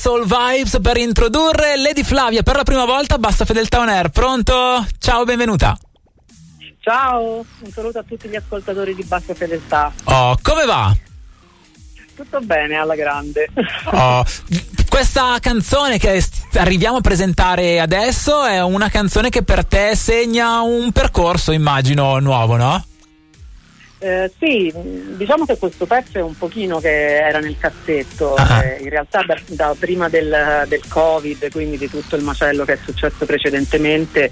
Soul Vibes per introdurre Lady Flavia per la prima volta. Basta Fedeltà On Air. Pronto? Ciao, benvenuta. Ciao, un saluto a tutti gli ascoltatori di Bassa Fedeltà. Oh, come va? Tutto bene, alla grande. Oh, questa canzone che arriviamo a presentare adesso è una canzone che per te segna un percorso, immagino, nuovo, no? Eh, sì, diciamo che questo pezzo è un pochino che era nel cassetto, uh-huh. eh, in realtà da, da prima del, del, Covid, quindi di tutto il macello che è successo precedentemente,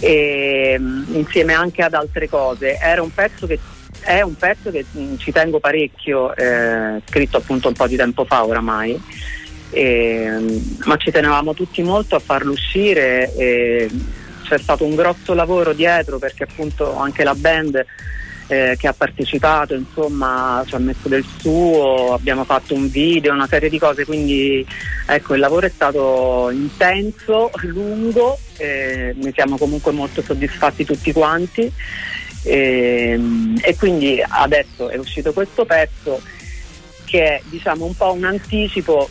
e, insieme anche ad altre cose. Era un pezzo che è un pezzo che mh, ci tengo parecchio, eh, scritto appunto un po' di tempo fa oramai, e, ma ci tenevamo tutti molto a farlo uscire e c'è stato un grosso lavoro dietro perché appunto anche la band eh, che ha partecipato, insomma, ci ha messo del suo, abbiamo fatto un video, una serie di cose, quindi ecco il lavoro è stato intenso, lungo, eh, ne siamo comunque molto soddisfatti tutti quanti e, e quindi adesso è uscito questo pezzo che è diciamo un po' un anticipo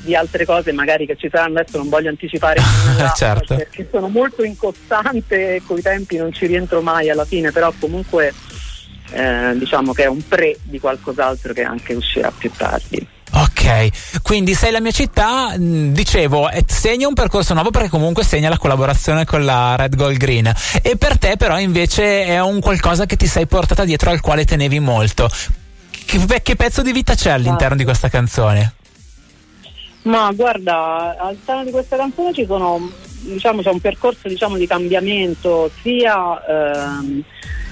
di altre cose magari che ci saranno adesso non voglio anticipare nulla certo. perché sono molto incostante e coi tempi non ci rientro mai alla fine però comunque eh, diciamo che è un pre di qualcos'altro che anche uscirà più tardi. Ok, quindi sei la mia città, mm, dicevo, segna un percorso nuovo perché comunque segna la collaborazione con la Red Gold Green e per te però invece è un qualcosa che ti sei portata dietro al quale tenevi molto. Che, che pezzo di vita c'è all'interno ah. di questa canzone? Ma guarda, all'interno di questa canzone ci sono, diciamo, c'è un percorso diciamo, di cambiamento sia... Ehm,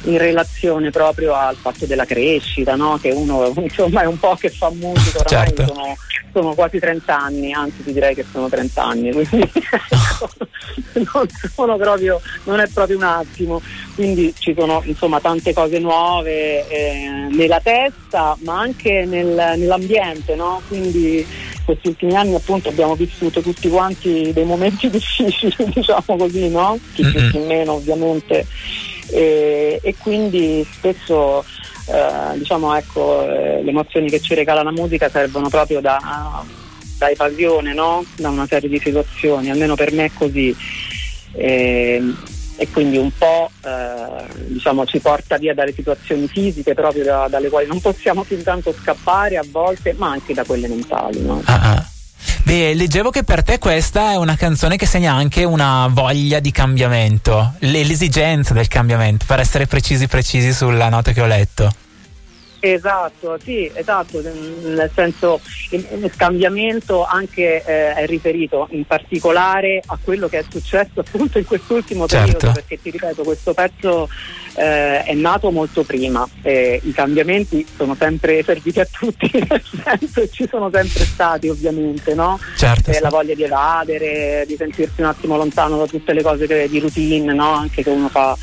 in relazione proprio al fatto della crescita, no? che uno insomma è un po' che fa musica, oramai certo. sono, sono, quasi 30 anni, anzi ti direi che sono 30 anni, quindi non, sono proprio, non è proprio un attimo, quindi ci sono insomma tante cose nuove eh, nella testa ma anche nel, nell'ambiente, no? quindi questi ultimi anni appunto abbiamo vissuto tutti quanti dei momenti difficili, diciamo così, no? Chi più chi meno ovviamente e, e quindi spesso eh, diciamo, ecco, eh, le emozioni che ci regala la musica servono proprio da, da evasione no? da una serie di situazioni, almeno per me è così. E, e quindi un po' eh, diciamo, ci porta via dalle situazioni fisiche proprio da, dalle quali non possiamo più tanto scappare a volte, ma anche da quelle mentali. No? Ah, ah. Beh, leggevo che per te questa è una canzone che segna anche una voglia di cambiamento, l'esigenza del cambiamento, per essere precisi precisi sulla nota che ho letto. Esatto, sì, esatto, nel senso il, cambiamento anche eh, è riferito in particolare a quello che è successo appunto in quest'ultimo certo. periodo, perché ti ripeto, questo pezzo eh, è nato molto prima, eh, i cambiamenti sono sempre serviti a tutti, nel senso ci sono sempre stati ovviamente, no? Certo, sì. La voglia di evadere, di sentirsi un attimo lontano da tutte le cose che, di routine, no? Anche che uno fa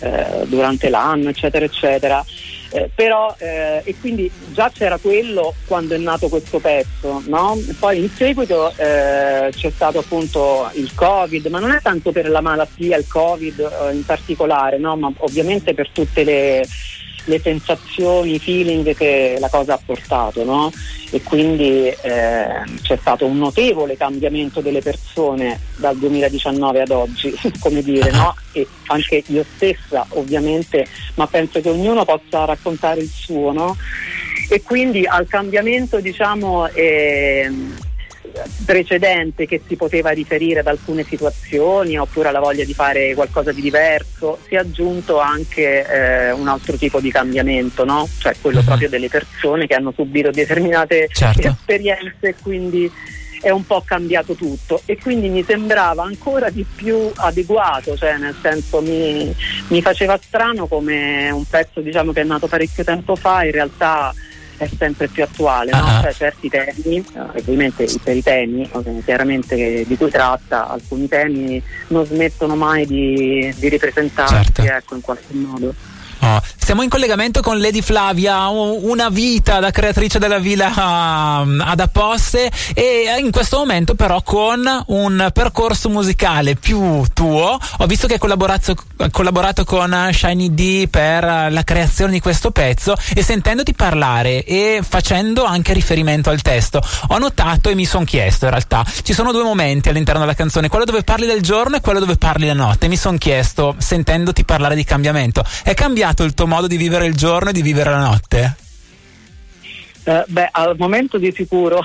eh, durante l'anno, eccetera, eccetera. Eh, però eh, e quindi già c'era quello quando è nato questo pezzo, no? poi in seguito eh, c'è stato appunto il Covid, ma non è tanto per la malattia, il Covid eh, in particolare, no? ma ovviamente per tutte le le sensazioni, i feeling che la cosa ha portato, no? E quindi eh, c'è stato un notevole cambiamento delle persone dal 2019 ad oggi, come dire, no? E anche io stessa ovviamente, ma penso che ognuno possa raccontare il suo, no? E quindi al cambiamento diciamo eh, precedente che si poteva riferire ad alcune situazioni oppure alla voglia di fare qualcosa di diverso, si è aggiunto anche eh, un altro tipo di cambiamento, no? cioè quello uh-huh. proprio delle persone che hanno subito determinate certo. esperienze e quindi è un po' cambiato tutto e quindi mi sembrava ancora di più adeguato, cioè nel senso mi, mi faceva strano come un pezzo diciamo, che è nato parecchio tempo fa in realtà è sempre più attuale, no? uh-huh. cioè, certi temi, ovviamente per i temi chiaramente di cui tratta, alcuni temi non smettono mai di, di ripresentarsi certo. ecco, in qualche modo. Oh, siamo in collegamento con Lady Flavia, una vita da creatrice della villa um, ad Apposte e in questo momento però con un percorso musicale più tuo. Ho visto che hai collaborato, collaborato con Shiny D per la creazione di questo pezzo e sentendoti parlare e facendo anche riferimento al testo, ho notato e mi sono chiesto in realtà, ci sono due momenti all'interno della canzone, quello dove parli del giorno e quello dove parli la notte. Mi sono chiesto, sentendoti parlare di cambiamento, è cambiato cambiato il tuo modo di vivere il giorno e di vivere la notte? Uh, beh, al momento di sicuro.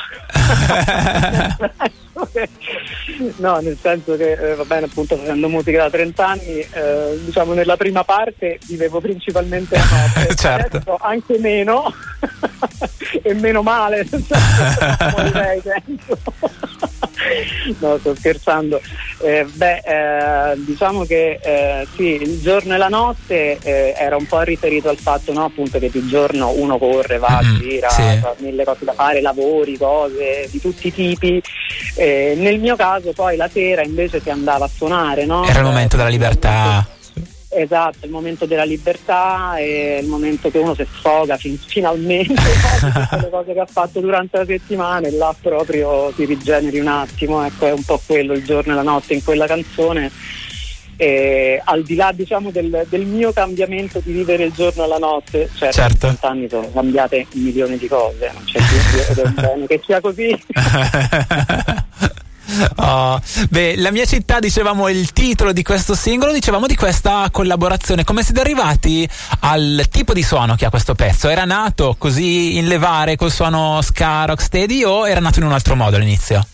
no, nel senso che eh, va bene, appunto facendo musica da 30 anni, eh, diciamo nella prima parte vivevo principalmente la notte, certo. Adesso anche meno e meno male, morirei, no, sto scherzando. Eh, beh, eh, diciamo che eh, sì, il giorno e la notte eh, era un po' riferito al fatto no, appunto che di giorno uno corre, va, mm-hmm, gira, sì. ha mille cose da fare, lavori, cose di tutti i tipi. Eh, nel mio caso poi la sera invece si andava a suonare. No? Era il momento della libertà. Esatto, il momento della libertà e il momento che uno si sfoga fin- finalmente tutte le cose che ha fatto durante la settimana e là proprio si rigeneri un attimo, ecco è un po' quello il giorno e la notte in quella canzone. E al di là diciamo, del, del, mio cambiamento di vivere il giorno e la notte, cioè certo. in anni sono cambiate milioni di cose, non c'è ed è bene che sia così. Oh, beh, la mia città, dicevamo il titolo di questo singolo, dicevamo di questa collaborazione. Come siete arrivati al tipo di suono che ha questo pezzo? Era nato così in levare col suono ska rocksteady o era nato in un altro modo all'inizio?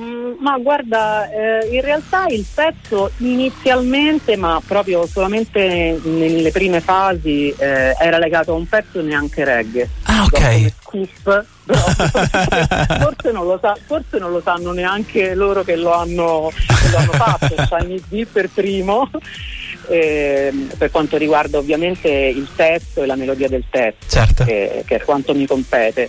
Mm, ma guarda, eh, in realtà il pezzo inizialmente, ma proprio solamente nelle prime fasi, eh, era legato a un pezzo neanche reggae. Ah, ok. Scoop, forse, non lo sa, forse non lo sanno neanche loro che lo hanno, che lo hanno fatto, Shiny D per primo. Eh, per quanto riguarda ovviamente il testo e la melodia del testo, certo. che, che è quanto mi compete.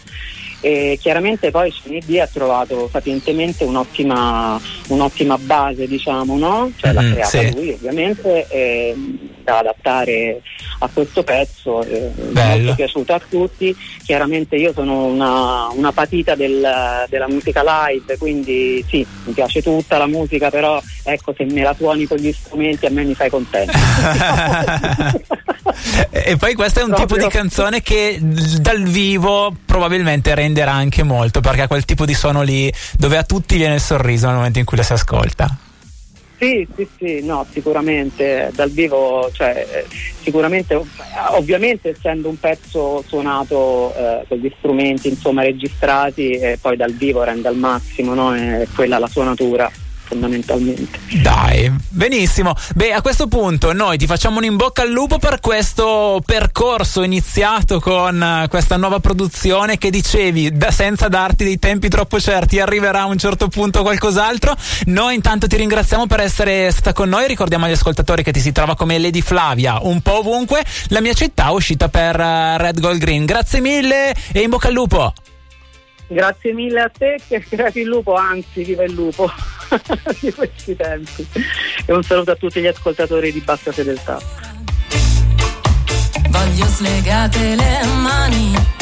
E chiaramente poi CND ha trovato sapientemente un'ottima, un'ottima base, diciamo, no? Cioè mm, l'ha creata sì. lui ovviamente da adattare a questo pezzo, eh, molto piaciuto a tutti. Chiaramente io sono una, una patita del, della musica live, quindi sì, mi piace tutta la musica, però ecco se me la suoni con gli strumenti a me mi fai contento. e poi questo è un Proprio. tipo di canzone che dal vivo probabilmente renderà anche molto perché ha quel tipo di suono lì dove a tutti viene il sorriso nel momento in cui la si ascolta. Sì, sì, sì, no, sicuramente dal vivo, cioè, sicuramente, ovviamente essendo un pezzo suonato eh, con gli strumenti insomma registrati e poi dal vivo rende al massimo, no? È quella la suonatura fondamentalmente. Dai, benissimo. Beh, a questo punto noi ti facciamo un in bocca al lupo per questo percorso iniziato con uh, questa nuova produzione che dicevi, da, senza darti dei tempi troppo certi, arriverà a un certo punto qualcos'altro. Noi intanto ti ringraziamo per essere stata con noi, ricordiamo agli ascoltatori che ti si trova come Lady Flavia un po' ovunque, la mia città uscita per uh, Red Gold Green. Grazie mille e in bocca al lupo. Grazie mille a te che creati il lupo, anzi viva il lupo di questi tempi. E un saluto a tutti gli ascoltatori di Bassa Fedeltà. Voglio slegate le mani